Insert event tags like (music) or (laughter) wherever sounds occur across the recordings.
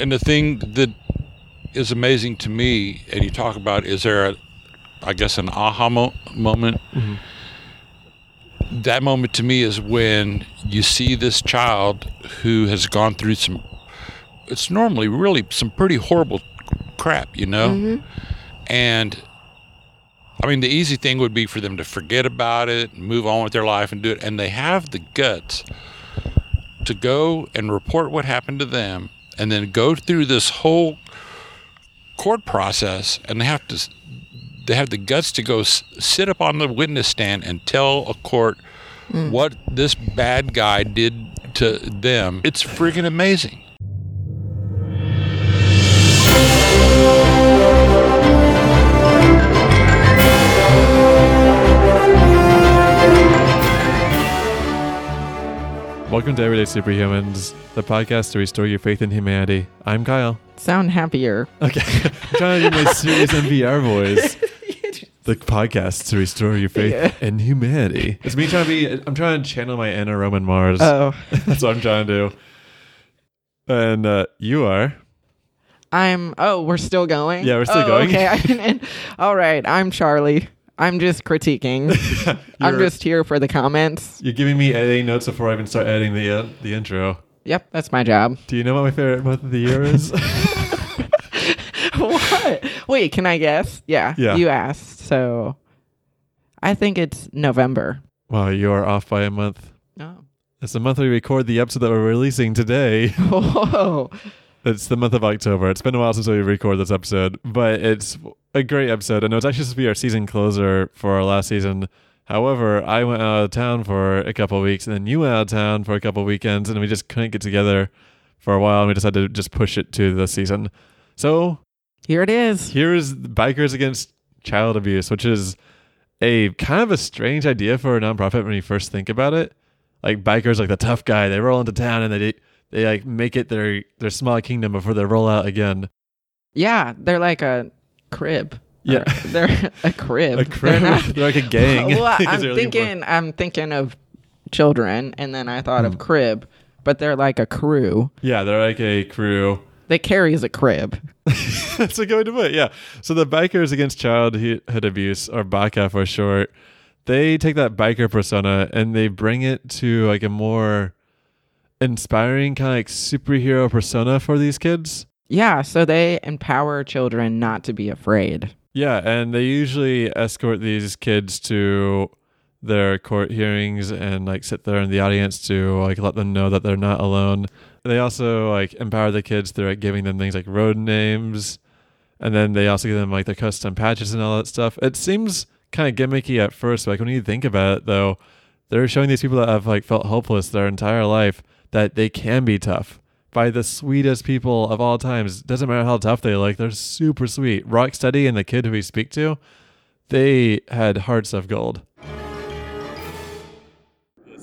And the thing that is amazing to me, and you talk about, is there, a, I guess, an aha mo- moment? Mm-hmm. That moment to me is when you see this child who has gone through some, it's normally really some pretty horrible crap, you know? Mm-hmm. And I mean, the easy thing would be for them to forget about it, and move on with their life, and do it. And they have the guts to go and report what happened to them, and then go through this whole court process, and they have to. They have the guts to go s- sit up on the witness stand and tell a court mm. what this bad guy did to them. It's freaking amazing. Welcome to Everyday Superhumans, the podcast to restore your faith in humanity. I'm Kyle. Sound happier. Okay. (laughs) I'm trying to do my serious NPR voice. (laughs) The podcast to restore your faith Yeah. in humanity. It's me trying to be, I'm trying to channel my inner Roman Mars. Oh, (laughs) That's what I'm trying to do. And uh, you are. I'm. Oh, we're still going. Yeah, we're still Oh, going. Okay. I didn't. All right. I'm Charlie. I'm just critiquing. (laughs) I'm just here for the comments. You're giving me editing notes before I even start editing the uh, the intro. Yep, that's my job. Do you know what my favorite month of the year is? (laughs) (laughs) what? Wait, can I guess? Yeah. Yeah. You asked, so I think it's November. well, you are off by a month. Oh. It's the month we record the episode that we're releasing today. Whoa. It's the month of October. It's been a while since we recorded this episode, but it's a great episode. And it was actually supposed to be our season closer for our last season. However, I went out of town for a couple of weeks, and then you went out of town for a couple of weekends, and we just couldn't get together for a while, and we decided to just push it to the season. So Here it is. here's Bikers Against Child Abuse, which is a kind of a strange idea for a nonprofit when you first think about it. Like bikers, like the tough guy, they roll into town and they they like make it their their small kingdom before they roll out again. Yeah, they're like a crib. Yeah. They're (laughs) a crib. A They're not- they're like a gang. (laughs) well, (laughs) I'm thinking, I'm thinking of children, and then I thought Hmm. of crib, but they're like a crew yeah, they're like a crew. that carries a crib. That's a good way to put it. Yeah. So the Bikers Against Childhood Abuse, or BACA for short, they take that biker persona and they bring it to like a more inspiring kind of like superhero persona for these kids. Yeah, so they empower children not to be afraid. Yeah, and they usually escort these kids to their court hearings and like sit there in the audience to like let them know that they're not alone. They also like empower the kids through like giving them things like road names, and then they also give them like their custom patches and all that stuff. It seems kind of gimmicky at first, but like when you think about it, though, they're showing these people that have like felt hopeless their entire life that they can be tough by the sweetest people of all times. Doesn't matter how tough they look, they're super sweet. Rocksteady and the kid who we speak to, they had hearts of gold.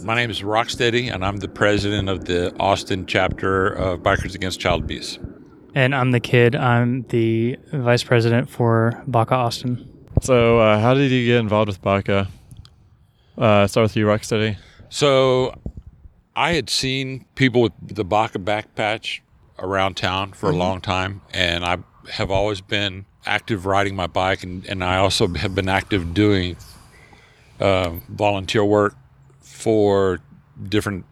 My name is Rocksteady, and I'm the president of the Austin chapter of Bikers Against Child Abuse. And I'm the kid. I'm the vice president for Baca Austin. So, uh, how did you get involved with Baca? Uh, start with you, Rocksteady. So I had seen people with the Baca back patch around town for a long time, and I have always been active riding my bike, and, and I also have been active doing um volunteer work for different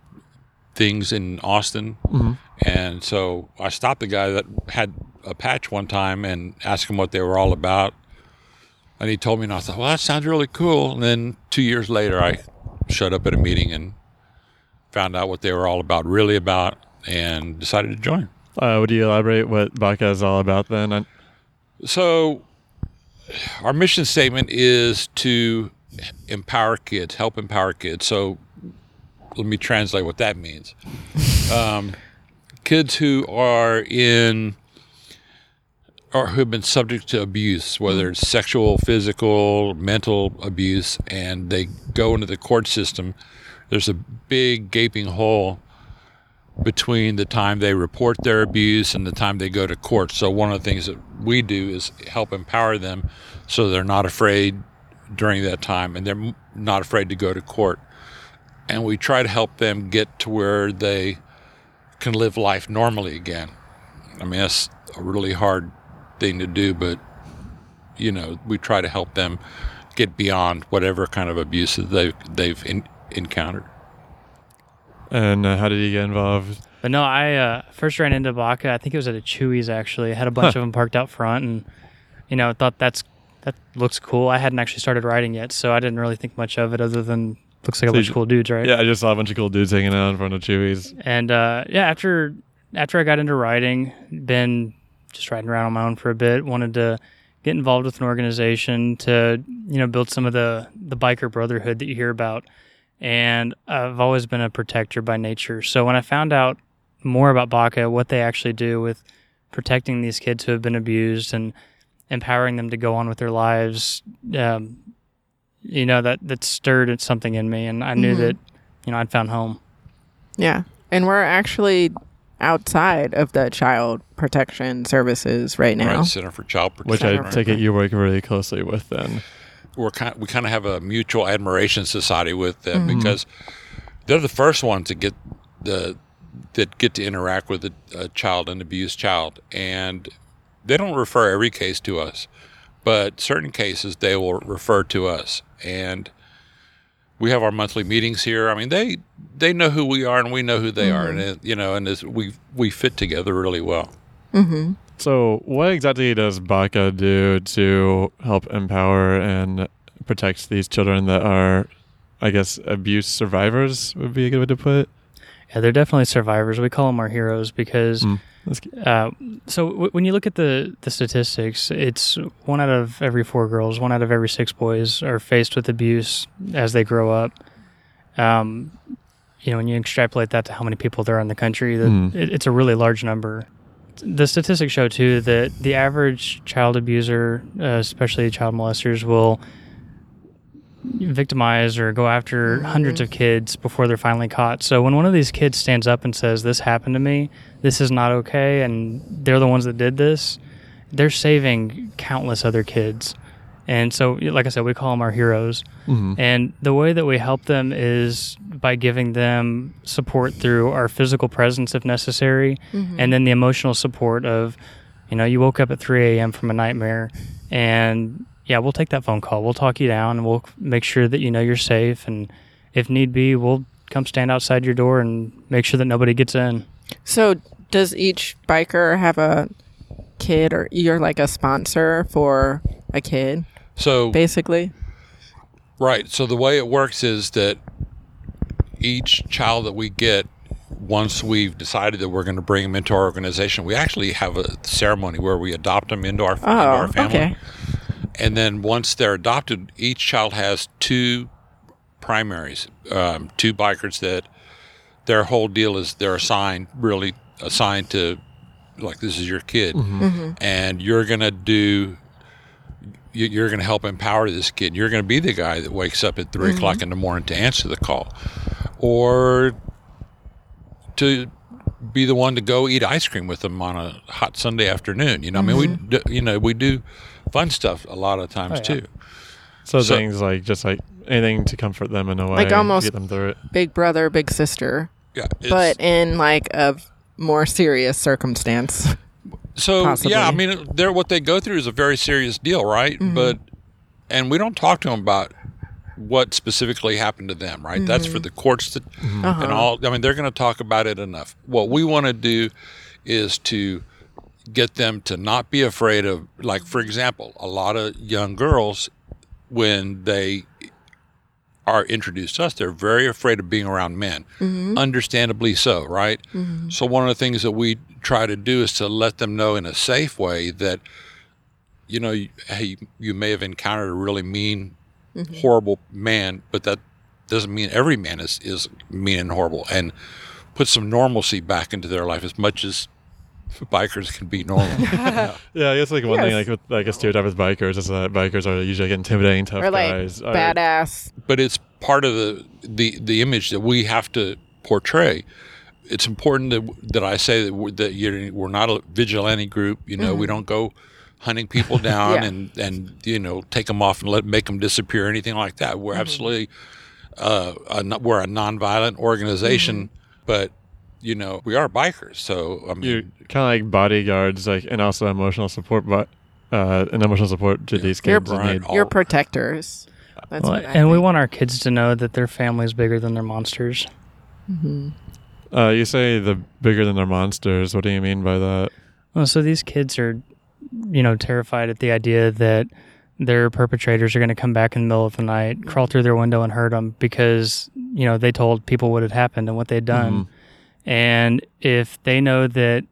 things in Austin. And so I stopped the guy that had a patch one time and asked him what they were all about. And he told me, and I thought, well, that sounds really cool. And then two years later, I showed up at a meeting and found out what they were all about, really about, and decided to join. Uh, would you elaborate what Baca is all about then? I- So, our mission statement is to empower kids, help empower kids. So, let me translate what that means. (laughs) Um, kids who are in or who have been subject to abuse, whether it's sexual, physical, mental abuse, and they go into the court system, there's a big gaping hole between the time they report their abuse and the time they go to court. So one of the things that we do is help empower them so they're not afraid during that time and they're not afraid to go to court. And we try to help them get to where they can live life normally again. I mean, that's a really hard thing to do, but you know, we try to help them get beyond whatever kind of abuse that they've they've in, encountered. And uh, how did you get involved? But no, I uh, first ran into Baca. I think it was at a Chuy's actually. I had a bunch Huh. (laughs) of them parked out front, and you know, thought that's that looks cool. I hadn't actually started riding yet, so I didn't really think much of it, other than looks like a So you bunch of cool dudes, right? Yeah, I just saw a bunch of cool dudes hanging out in front of Chuy's. And uh, yeah, after after I got into riding, been just riding around on my own for a bit. Wanted to get involved with an organization to you know build some of the the biker brotherhood that you hear about. And I've always been a protector by nature. So when I found out more about Baca, what they actually do with protecting these kids who have been abused and empowering them to go on with their lives, um, you know that that stirred something in me, and I knew Mhm. that you know I'd found home. Yeah. And we're actually outside of the child protection services right now. Right, Center for Child Protection. Which I take it you work really closely with then. We're kind we kind of have a mutual admiration society with them Mhm. because they're the first ones to get the that get to interact with a, a child, an abused child, and they don't refer every case to us, but certain cases they will refer to us, and we have our monthly meetings here. I mean, they they know who we are and we know who they are, and it, you know, and it's, we we fit together really well. Mm-hmm. So, what exactly does Baca do to help empower and protect these children that are, I guess, abuse survivors would be a good way to put it? Yeah, they're definitely survivors. We call them our heroes because, Mm. Uh, so w- when you look at the, the statistics, it's one out of every four girls, one out of every six boys are faced with abuse as they grow up. Um, you know, when you extrapolate that to how many people there are in the country, that Mm. it, it's a really large number. The statistics show too that the average child abuser, uh, especially child molesters, will victimize or go after Mhm. hundreds of kids before they're finally caught. So when one of these kids stands up and says, "This happened to me. This is not okay," and they're the ones that did this, they're saving countless other kids. And so, like I said, we call them our heroes. Mhm. And the way that we help them is by giving them support through our physical presence if necessary, Mm-hmm. and then the emotional support of, you know, you woke up at 3 a.m. from a nightmare, and yeah, we'll take that phone call. We'll talk you down, and we'll make sure that you know you're safe. And if need be, we'll come stand outside your door and make sure that nobody gets in. So, does each biker have a kid, or you're like a sponsor for a kid, So basically? Right. So the way it works is that each child that we get, once we've decided that we're going to bring them into our organization, we actually have a ceremony where we adopt them into our, into Oh, our family. okay. And then once they're adopted, each child has two primaries, um, two bikers that their whole deal is they're assigned, really assigned to, like, this is your kid. And you're going to do you- you're going to help empower this kid. You're going to be the guy that wakes up at 3 o'clock mm-hmm. in the morning to answer the call, or to be the one to go eat ice cream with them on a hot Sunday afternoon. You know, I mean, we mm-hmm. do, you know we do fun stuff a lot of times Oh, yeah. too. So, So- things like just like anything to comfort them in a way, Like almost- get them through it. Big brother, big sister, Yeah, but in like a more serious circumstance. So possibly. yeah, I mean, they're what they go through is a very serious deal, right? Mm-hmm. But and we don't talk to them about what specifically happened to them, right? That's for mm-hmm. the courts to mm-hmm. Uh-huh. and all. I mean, they're going to talk about it enough. What we want to do is to get them to not be afraid of, like, for example, a lot of young girls when they are introduced to us, they're very afraid of being around men. Mm-hmm. Understandably so, right? Mm-hmm. So, one of the things that we try to do is to let them know in a safe way that, you know, you- hey, you may have encountered a really mean, mm-hmm. horrible man, but that doesn't mean every man is, is mean and horrible. And put some normalcy back into their life as much as bikers can be normal. (laughs) Yeah, I guess like one thing like with like a stereotype with bikers is that bikers are usually like intimidating, tough or like guys. Or- badass. but it's part of the, the the image that we have to portray. It's important that that I say that we're, that you're, we're not a vigilante group. You know, we mm-hmm. don't go hunting people down Yeah. and and you know take them off and let make them disappear or anything like that. We're mm-hmm. absolutely uh, a, we're a nonviolent organization, mm-hmm. but you know, we are bikers. So I mean, You're kind of like bodyguards, like, and also emotional support, but uh, and emotional support to these You're kids. in need. You're protectors. That's Well, what I and we want our kids to know that their family's bigger than their monsters. Uh, you say the bigger than their monsters. What do you mean by that? Well, so these kids are, you know, terrified at the idea that their perpetrators are going to come back in the middle of the night, crawl through their window, and hurt them because you know they told people what had happened and what they'd done. And if they know that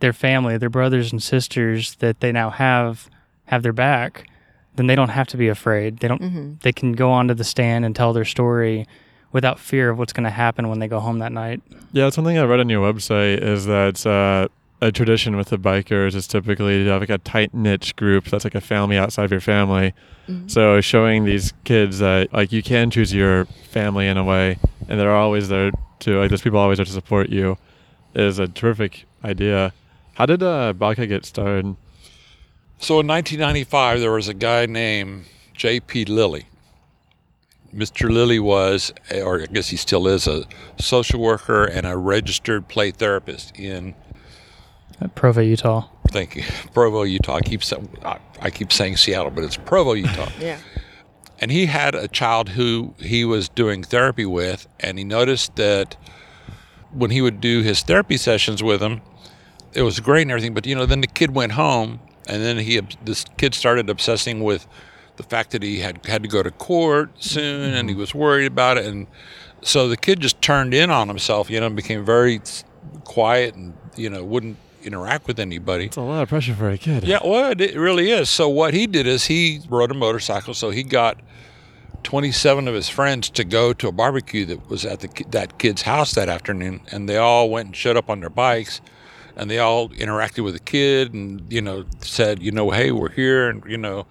their family, their brothers and sisters that they now have, have their back, then they don't have to be afraid. They don't. Mhm. They can go onto the stand and tell their story without fear of what's going to happen when they go home that night. Yeah, something I read on your website is that uh, a tradition with the bikers is typically to have like a tight knit group that's like a family outside of your family. So showing these kids that like you can choose your family in a way, and they're always there to like there's people always there to support you, is a terrific idea. How did uh, Baca get started? So in 1995, there was a guy named J.P. Lilly. Mr. Lilly was, or I guess he still is, a social worker and a registered play therapist in, At Provo, Utah. thank you, Provo, Utah. I keep saying, I, I keep saying Seattle, but it's Provo, Utah. (laughs) Yeah. And he had a child who he was doing therapy with, and he noticed that when he would do his therapy sessions with him, it was great and everything. But you know, then the kid went home, and then he this kid started obsessing with the fact that he had had to go to court soon, and he mm-hmm. was worried about it, and so the kid just turned in on himself, you know, and became very quiet, and you know, wouldn't interact with anybody. It's a lot of pressure for a kid. Yeah, well, it- really is. So what he did is he rode a motorcycle. So he got 27 of his friends to go to a barbecue that was at the that kid's house that afternoon, and they all went and showed up on their bikes, and they all interacted with the kid, and you know said, you know, hey, we're here, and you know,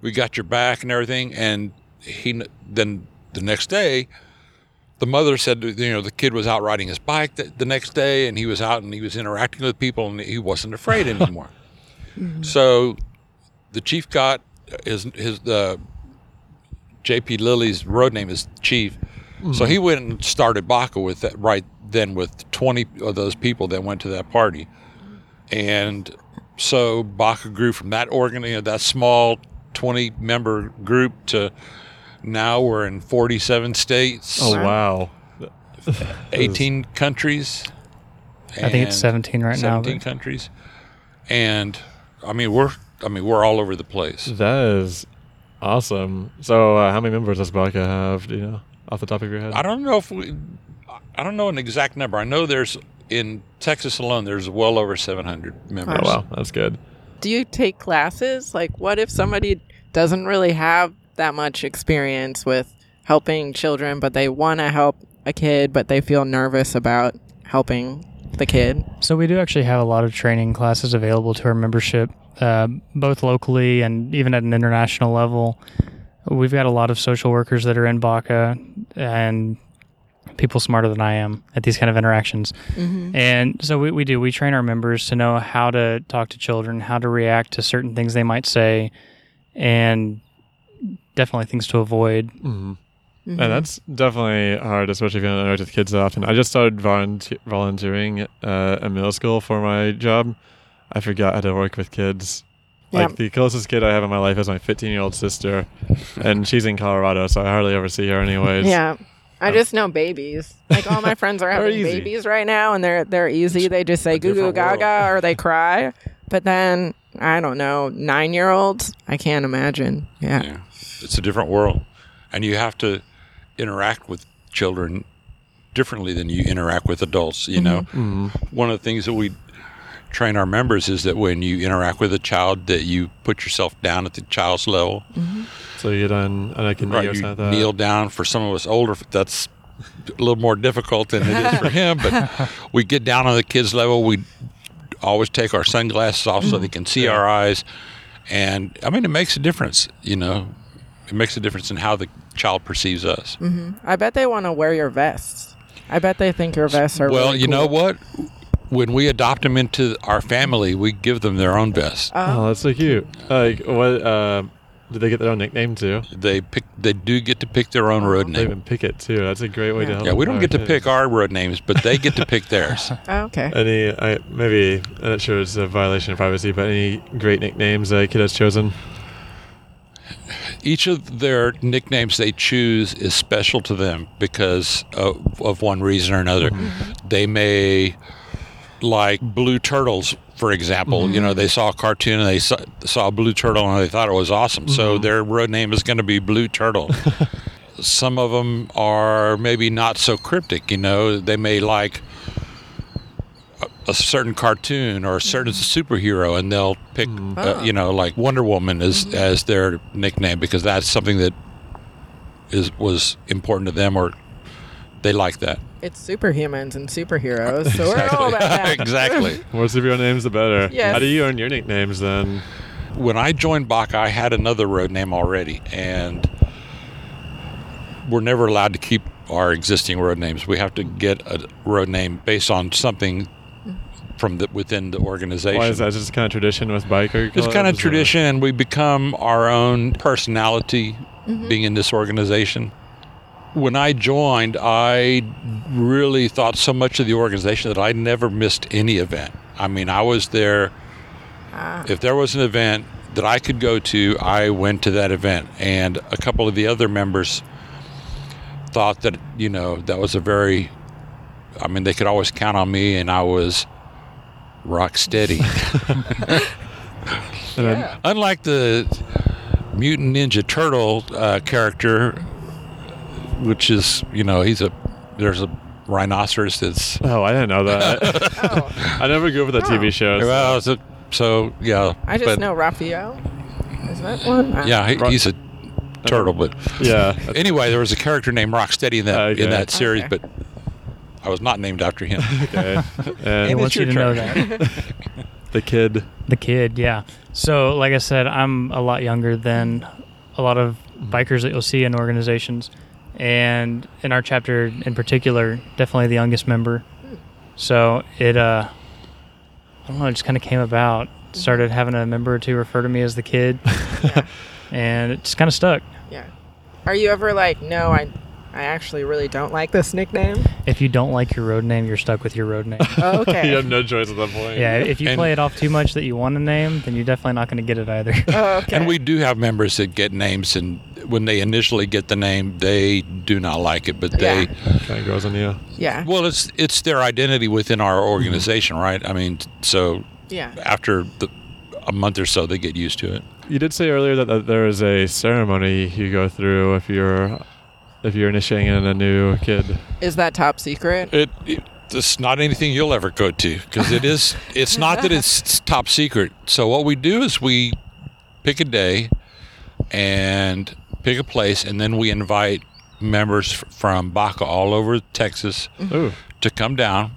we got your back and everything. And he then the next day. The mother said, you know, the kid was out riding his bike the, the next day, and he was out and he was interacting with people, and he wasn't afraid (laughs) anymore. So the chief got his his uh, J.P. Lilly's road name is Chief. So he went and started Baca with that right then with 20 of those people that went to that party. And so Baca grew from that organ, you know, that small 20 member group to now we're in 47 states, Oh wow. (laughs) 18 countries. I think it's 17 right now. 17 countries. And I mean, we're I mean, we're all over the place. That is awesome. So, uh, how many members does Baca have? Do you know off the top of your head? I don't know if we, I don't know an exact number. I know there's in Texas alone, there's well over 700 members. Oh wow, that's good. Do you take classes? Like, what if somebody doesn't really have that much experience with helping children, but they want to help a kid, but they feel nervous about helping the kid? So we do actually have a lot of training classes available to our membership, uh, both locally and even at an international level. We've got a lot of social workers that are in Baca and people smarter than I am at these kind of interactions. And so we, we do, we train our members to know how to talk to children, how to react to certain things they might say, and definitely things to avoid. hmm And that's definitely hard, especially if you don't interact with kids that often. I just started volunteer- volunteering uh, at middle school for my job. I forgot how to work with kids. Like Yeah. the closest kid I have in my life is my 15 year old sister, and she's in Colorado, so I hardly ever see her anyways. Yeah. I just know babies. Like all my friends are (laughs) having babies right now, and they're they're easy. They just say a goo goo different gaga or they cry. But then I don't know, nine year olds. I can't imagine. Yeah. Yeah. It's a different world. And you have to interact with children differently than you interact with adults, you know. Mhm. One of the things that we train our members is that when you interact with a child that you put yourself down at the child's level. Mm-hmm. So you get on on like a knee Right, you that. kneel down for some of us older that's a little more difficult than it is for (laughs) him, but we get down on the kid's level. We always take our sunglasses off so they mm-hmm. can see our eyes. And I mean, it makes a difference, you know. It makes a difference in how the child perceives us. I bet they want to wear your vests. I bet they think your vests are. Well, really you know what? When we adopt them into our family, we give them their own vest. Oh, that's so cute. Like what? Uh, Do they get their own nickname too? They pick. They do get to pick their own road name. They even pick it too. That's a great way to help. Yeah, we don't our get to pick our road names, but they get to pick theirs. (laughs) Oh, okay. Any, I, maybe I'm not sure it's a violation of privacy, but any great nicknames a kid has chosen? Each of their nicknames they choose is special to them because of, of one reason or another. Mm-hmm. They may like blue turtles, for example. You know, mm-hmm. they saw a cartoon and they saw, saw a blue turtle and they thought it was awesome. So mm-hmm. their road name is going to be Blue Turtle. (laughs) Some of them are maybe not so cryptic. You know, they may like a, a certain cartoon or a certain mm-hmm. superhero, and they'll pick, mm-hmm. uh, you know, like Wonder Woman as mm-hmm. as their nickname because that's something that is was important to them or they like that. It's superhumans and superheroes, so we're all about that. (laughs) exactly. (laughs) More superhero names, the better. Yes. How do you earn your nicknames then? when I joined Bach, I had another road name already, and we're never allowed to keep our existing road names. We have to get a road name based on something from the within the organization. Why is that just kind of tradition with biker? It's kind of clubs, or- tradition, and we become our own personality mm-hmm. being in this organization. When I joined, I really thought so much of the organization that I never missed any event. I mean, I was there. Ah. If there was an event that I could go to, I went to that event. And a couple of the other members thought that, you know, that was a very, I mean, they could always count on me, and I was rock steady. (laughs) And then- Yeah. Unlike the Mutant Ninja Turtle uh, character, which is, you know, he's a, there's a rhinoceros that's, Oh, I didn't know that. (laughs) Oh, I never go for the Oh. TV shows. well, so, so yeah. I just but, know Raphael. Is that one? Yeah, he, he's a turtle, but Yeah. anyway, there was a character named Rocksteady in that Okay. in that series, Okay. but I was not named after him. (laughs) Okay. He (laughs) And wants you your to know that. (laughs) the kid. The kid, yeah. So, like I said, I'm a lot younger than a lot of bikers that you'll see in organizations. And in our chapter in particular, definitely the youngest member. So it, uh, I don't know, it just kind of came about. Started having a member or two refer to me as the kid, yeah. and it just kind of stuck. yeah. Are you ever like, no, I, I actually really don't like this nickname? If you don't like your road name, you're stuck with your road name. Oh, okay. (laughs) you have no choice at that point. yeah, if you And- play it off too much that you want a name, then you're definitely not going to get it either. Oh, okay. And we do have members that get names, and when they initially get the name, they do not like it, but they. Yeah. Kind of grows on you. yeah. Well, it's it's their identity within our mm-hmm. organization, right? I mean, so Yeah. after the, a month or so, they get used to it. You did say earlier that, that there is a ceremony you go through if you're if you're initiating in a new kid. Is that top secret? It, it it's not anything you'll ever go to because it is. It's not that it's (laughs) top secret. So what we do is we pick a day and pick a place, and then we invite members from Baca all over Texas mm-hmm. Ooh. to come down,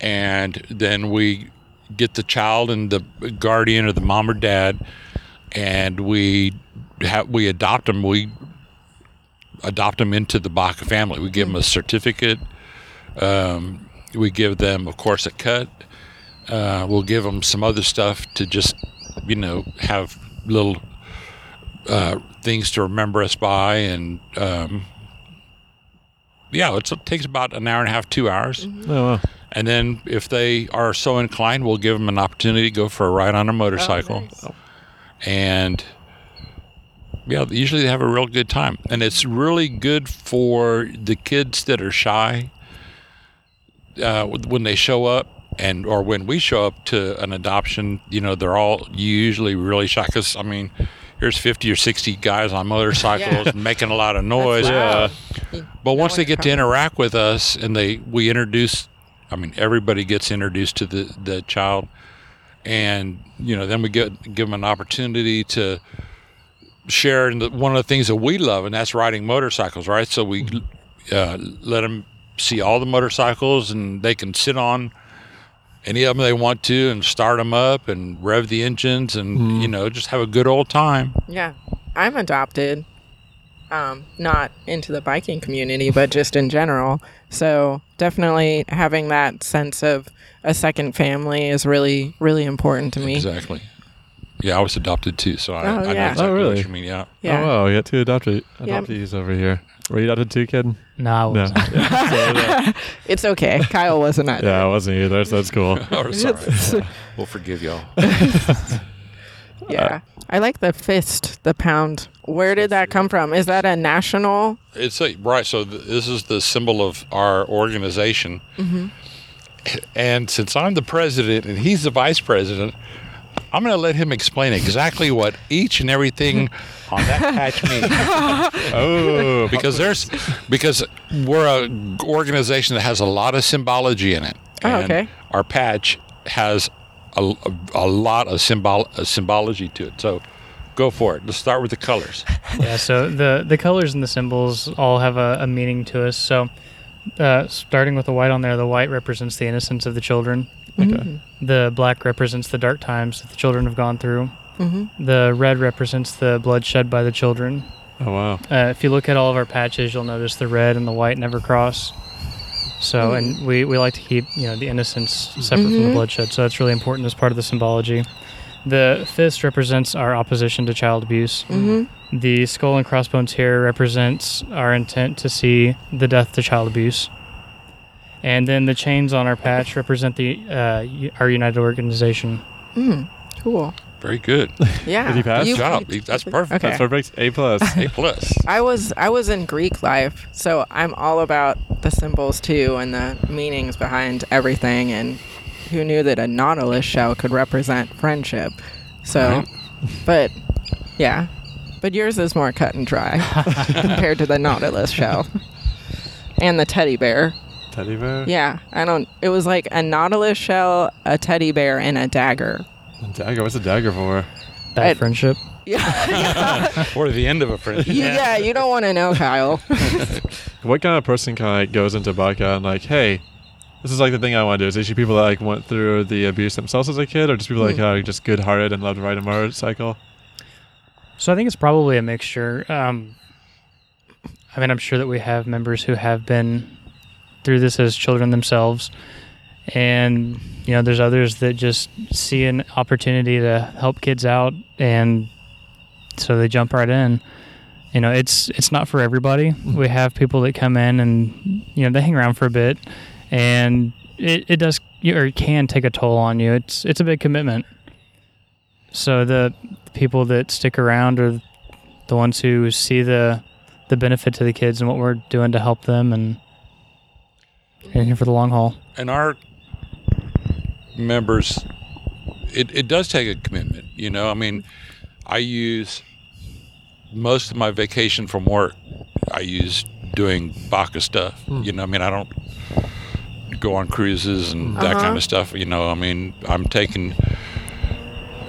and then we get the child and the guardian or the mom or dad, and we have we adopt them. We adopt them into the Baca family. We give them a certificate. Um, we give them, of course, a cut. Uh, we'll give them some other stuff to just, you know, have little uh, things to remember us by, and um, yeah, it's, it takes about an hour and a half, two hours. Oh, wow. And then, if they are so inclined, we'll give them an opportunity to go for a ride on a motorcycle. nice. And yeah, usually they have a real good time. And it's really good for the kids that are shy uh, when they show up. And or when we show up to an adoption, you know, they're all usually really shy. Because I mean, here's 50 or 60 guys on motorcycles Yeah. (laughs) making a lot of noise. Yeah. But once they get to interact with us and they we introduce I mean everybody gets introduced to the the child and you know then we get give them an opportunity to share in the, one of the things that we love and that's riding motorcycles right so we uh, let them see all the motorcycles and they can sit on any of them they want to and start them up and rev the engines and you know just have a good old time Yeah, I'm adopted. Um, not into the biking community, but just in general. So definitely having that sense of a second family is really, really important to me. exactly Yeah, I was adopted too, so I, Oh, I know yeah. exactly Oh, really? what you mean. Yeah. Yeah. Oh, wow. We got two adoptee, Yep. adoptees over here. Were you adopted too, kid? No, I No. wasn't. (laughs) So, yeah. It's okay. Kyle wasn't either. yeah, I wasn't either, so that's cool. (laughs) oh, sorry. (laughs) we'll forgive y'all. Yeah. Uh, I like the fist, the pound. Where did that come from? Is that a national? It's a, right. So th- this is the symbol of our organization. Mm-hmm. And since I'm the president and he's the vice president, I'm going to let him explain exactly what each and everything on that patch means. (laughs) Oh, because there's because we're a organization that has a lot of symbology in it. Oh, okay. Our patch has a, a, a lot of symbol uh, symbology to it. So go for it. Let's start with the colors. yeah, so the the colors and the symbols all have a, a meaning to us. So, uh, starting with the white on there, the white represents the innocence of the children. Okay. The black represents the dark times that the children have gone through. Mm-hmm. The red represents the blood shed by the children. Oh, wow. Uh, if you look at all of our patches, you'll notice the red and the white never cross. So, and we, we like to keep you know the innocence separate from the bloodshed. So that's really important as part of the symbology. The fist represents our opposition to child abuse. Mm-hmm. The skull and crossbones here represents our intent to see the death to child abuse. And then the chains on our patch represent the uh, our United organization. Mm. Cool. Very good. (laughs) Yeah. Did he pass? You- Good job. That's perfect. Okay. That's perfect. A plus. (laughs) A plus. I was I was in Greek life, so I'm all about the symbols too and the meanings behind everything. And who knew that a nautilus shell could represent friendship? So, Right. but yeah, but yours is more cut and dry (laughs) compared to the nautilus shell and the teddy bear. Teddy bear? Yeah, I don't. It was like a nautilus shell, a teddy bear, and a dagger. Dagger. What's a dagger for? Bad I- friendship. (laughs) Yeah, (laughs) or the end of a friendship. you, yeah. You don't want to know, Kyle. (laughs) What kind of person kind of goes into Baca and like, hey, this is like the thing I want to do? Is issue people that like went through the abuse themselves as a kid, or just people like are just good-hearted and love to ride a motorcycle? So I think it's probably a mixture. Um, I mean, I'm sure that we have members who have been through this as children themselves, and you know, there's others that just see an opportunity to help kids out, and so they jump right in. You know, it's it's not for everybody. Mm-hmm. We have people that come in and you know they hang around for a bit, and it, it does or it can take a toll on you. It's it's a big commitment. So the people that stick around are the ones who see the the benefit to the kids and what we're doing to help them and and here for the long haul. and our members it, it does take a commitment you know? I mean i use most of my vacation from work i use doing Baca stuff you know? I mean i don't go on cruises and that kind of stuff you know? I mean i'm taking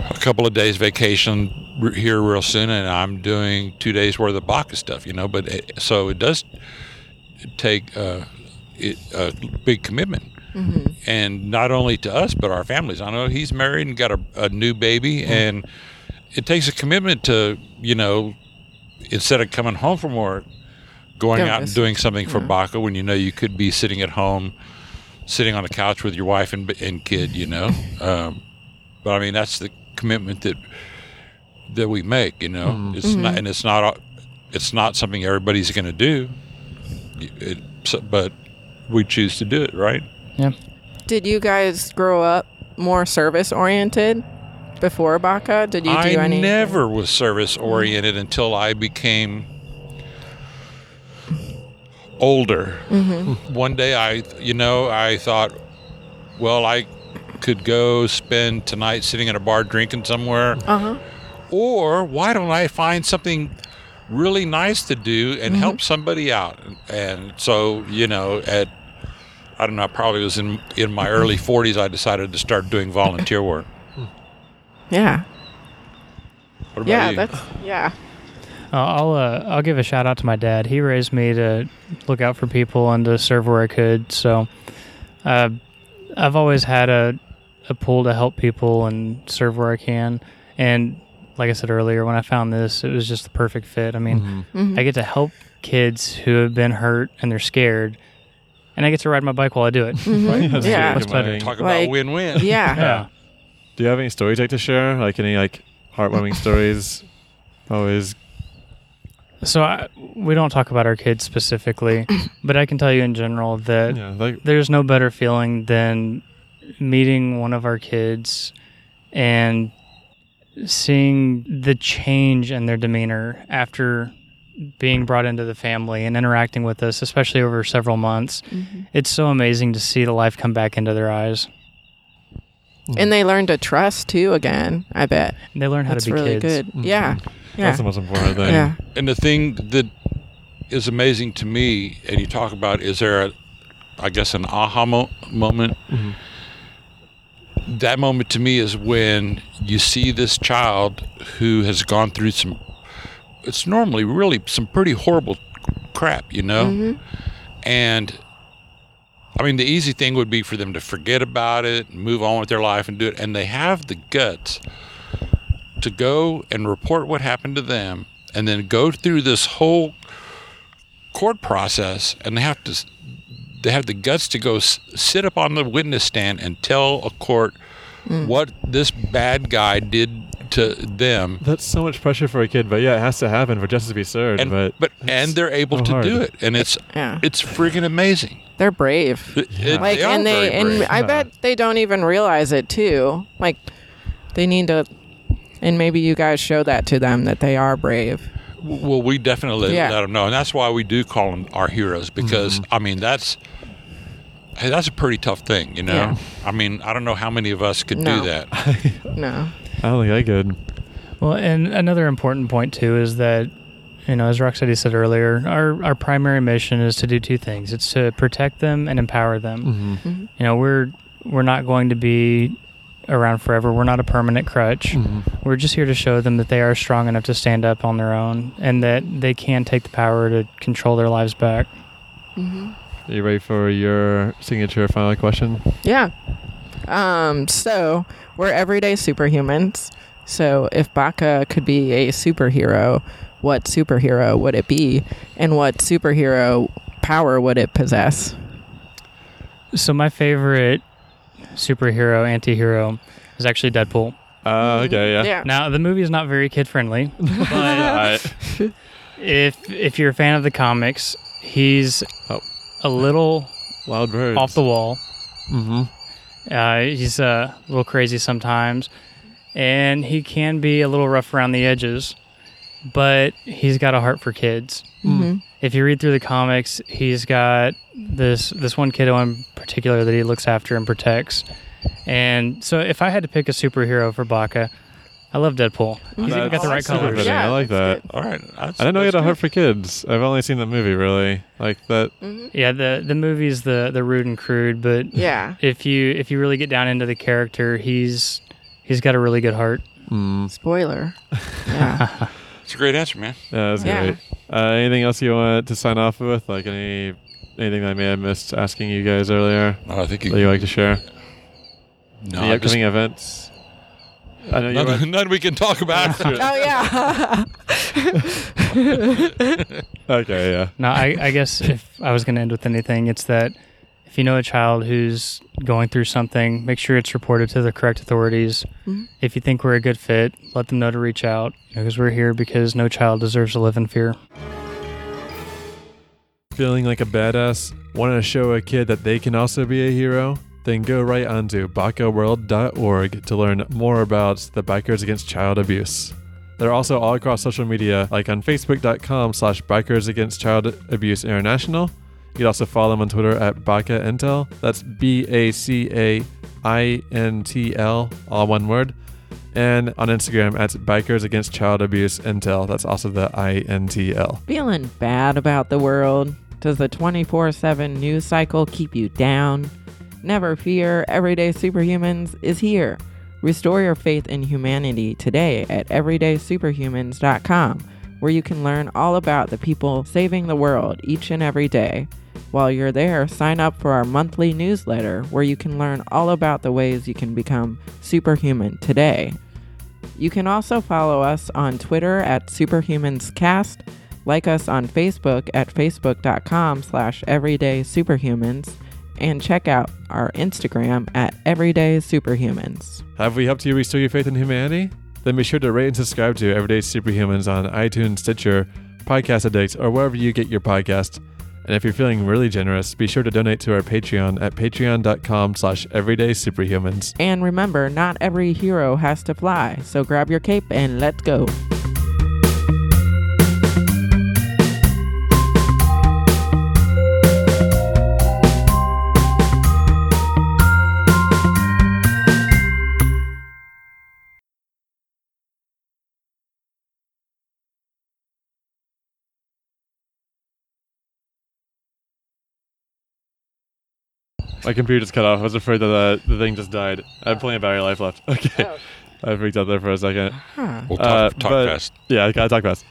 a couple of days vacation here real soon and i'm doing two days worth of Baca stuff you know? But it, so it does take uh, it, a big commitment and not only to us but our families. I know he's married and got a, a new baby, Mm-hmm. and it takes a commitment to you know instead of coming home from work, going Go out and doing something for Baca when you know you could be sitting at home, sitting on the couch with your wife and and kid. You know, um, but I mean that's the commitment that that we make. You know, it's Mm-hmm. not and it's not it's not something everybody's going to do. It, but we choose to do it, right? Yeah. Did you guys grow up more service oriented before Baca? Did you do I any? never was service oriented until I became older. One day I, you know, I thought, well, I could go spend tonight sitting at a bar drinking somewhere. Uh huh. Or why don't I find something really nice to do and help somebody out? And so, you know, at I don't know, I probably was in in my (laughs) early 40s I decided to start doing volunteer work. Yeah. What about Yeah. you? That's yeah. Uh, I'll uh, I'll give a shout out to my dad. He raised me to look out for people and to serve where I could. So uh, I've always had a a pull to help people and serve where I can. And like I said earlier, when I found this, it was just the perfect fit. I mean, Mhm. I get to help kids who have been hurt and they're scared, and I get to ride my bike while I do it. Mhm. That's Yeah. very What's better? good. Talk Like- about win-win. Yeah. Yeah. Do you have any stories you'd like to share? Like any like heartwarming (laughs) stories. Always. So I, we don't talk about our kids specifically, (coughs) but I can tell you in general that Yeah, like there's no better feeling than meeting one of our kids and seeing the change in their demeanor after being brought into the family and interacting with us, especially over several months. Mm-hmm. It's so amazing to see the life come back into their eyes. And they learn to trust too again, I bet. And They learn how That's to be kids. That's really kids. good. Mm-hmm. Yeah. Yeah. that's the most important thing. Yeah. And the thing that is amazing to me, and you talk about, is there, a, I guess, an aha mo- moment? Mm-hmm. That moment to me is when you see this child who has gone through some, it's normally really some pretty horrible crap, you know? Mm-hmm. And I mean, the easy thing would be for them to forget about it, and move on with their life, and do it. And they have the guts to go and report what happened to them, and then go through this whole court process, and they have to they have the guts to go s- sit up on the witness stand and tell a court mm. what this bad guy did to them. That's so much pressure for a kid, but yeah, it has to happen for justice to be served. And, but but and they're able so to hard. do it, and it's Yeah. it's friggin' amazing. They're brave. It- it- Like they are and they very and brave. I Yeah. bet they don't even realize it too. Like they need to and maybe you guys show that to them that they are brave. Well, we definitely Yeah. let them know, and that's why we do call them our heroes because mm-hmm. I mean that's hey, that's a pretty tough thing, you know. Yeah. I mean, I don't know how many of us could No. do that. (laughs) No. I don't think I could. Well, and another important point too is that, you know, as Rocksteady said earlier, our our primary mission is to do two things: it's to protect them and empower them. Mm-hmm. You know, we're we're not going to be around forever. We're not a permanent crutch. Mm-hmm. We're just here to show them that they are strong enough to stand up on their own and that they can take the power to control their lives back. Are you ready for your signature final question? Yeah. Um, so we're everyday superhumans. So if Baca could be a superhero, what superhero would it be? And what superhero power would it possess? So my favorite superhero, anti-hero is actually Deadpool. Uh, okay, yeah. Yeah. Now, the movie is not very kid friendly, but (laughs) if if you're a fan of the comics, he's Oh. A little Loud birds. off the wall. Mm-hmm. Uh, he's uh, a little crazy sometimes, and he can be a little rough around the edges, but he's got a heart for kids. Mm-hmm. If you read through the comics, he's got this this one kiddo in particular that he looks after and protects. And so, if I had to pick a superhero for Baca, I love Deadpool. He's even got the right That's super colors. fitting. I like that's that. All right, that's, I didn't know he had a heart for kids. I've only seen the movie, really. Like that. good. Mhm. Yeah, the the movie's the the rude and crude, but Yeah. if you if you really get down into the character, he's he's got a really good heart. Mm. Spoiler. (laughs) Yeah. It's a great answer, man. Yeah, that's Yeah. great. Uh, anything else you want to sign off with? Like any anything that I may have missed asking you guys earlier No, I think that you. you like to share? No, Any I just- upcoming events? I know you none, went, none we can talk about. (laughs) oh yeah. (laughs) Okay, yeah. No, I, I guess if I was going to end with anything, it's that if you know a child who's going through something, make sure it's reported to the correct authorities. Mhm. If you think we're a good fit, let them know to reach out because we're here because no child deserves to live in fear. Feeling like a badass? Want to show a kid that they can also be a hero? Then go right on onto bacaworld.org to learn more about the Bikers Against Child Abuse. They're also all across social media, like on facebook.com slash Bikers Against Child Abuse International. You can also follow them on Twitter at Baca Intel. That's B A C A I N T L, all one word. And on Instagram at Bikers Against Child Abuse Intel. That's also the I N T L. Feeling bad about the world? Does the 24 7 news cycle keep you down? Never fear, Everyday Superhumans is here. Restore your faith in humanity today at everydaysuperhumans.com, where you can learn all about the people saving the world each and every day. While you're there, sign up for our monthly newsletter, where you can learn all about the ways you can become superhuman today. You can also follow us on Twitter at SuperhumansCast, like us on Facebook at facebook.com slash everydaysuperhumans, and check out our Instagram at Everyday Superhumans. Have we helped you restore your faith in humanity? then be sure to rate and subscribe to Everyday Superhumans on iTunes, Stitcher, Podcast Addict, or wherever you get your podcast. And if you're feeling really generous, be sure to donate to our Patreon at patreon.com slash everyday superhumans. And remember, not every hero has to fly. So grab your cape and let's go. My computer just cut off. I was afraid that the, the thing just died. I have plenty of battery life left. (laughs) Okay. I freaked out there for a second. Huh. We'll talk, Uh, talk but- fast. Yeah, I gotta talk fast.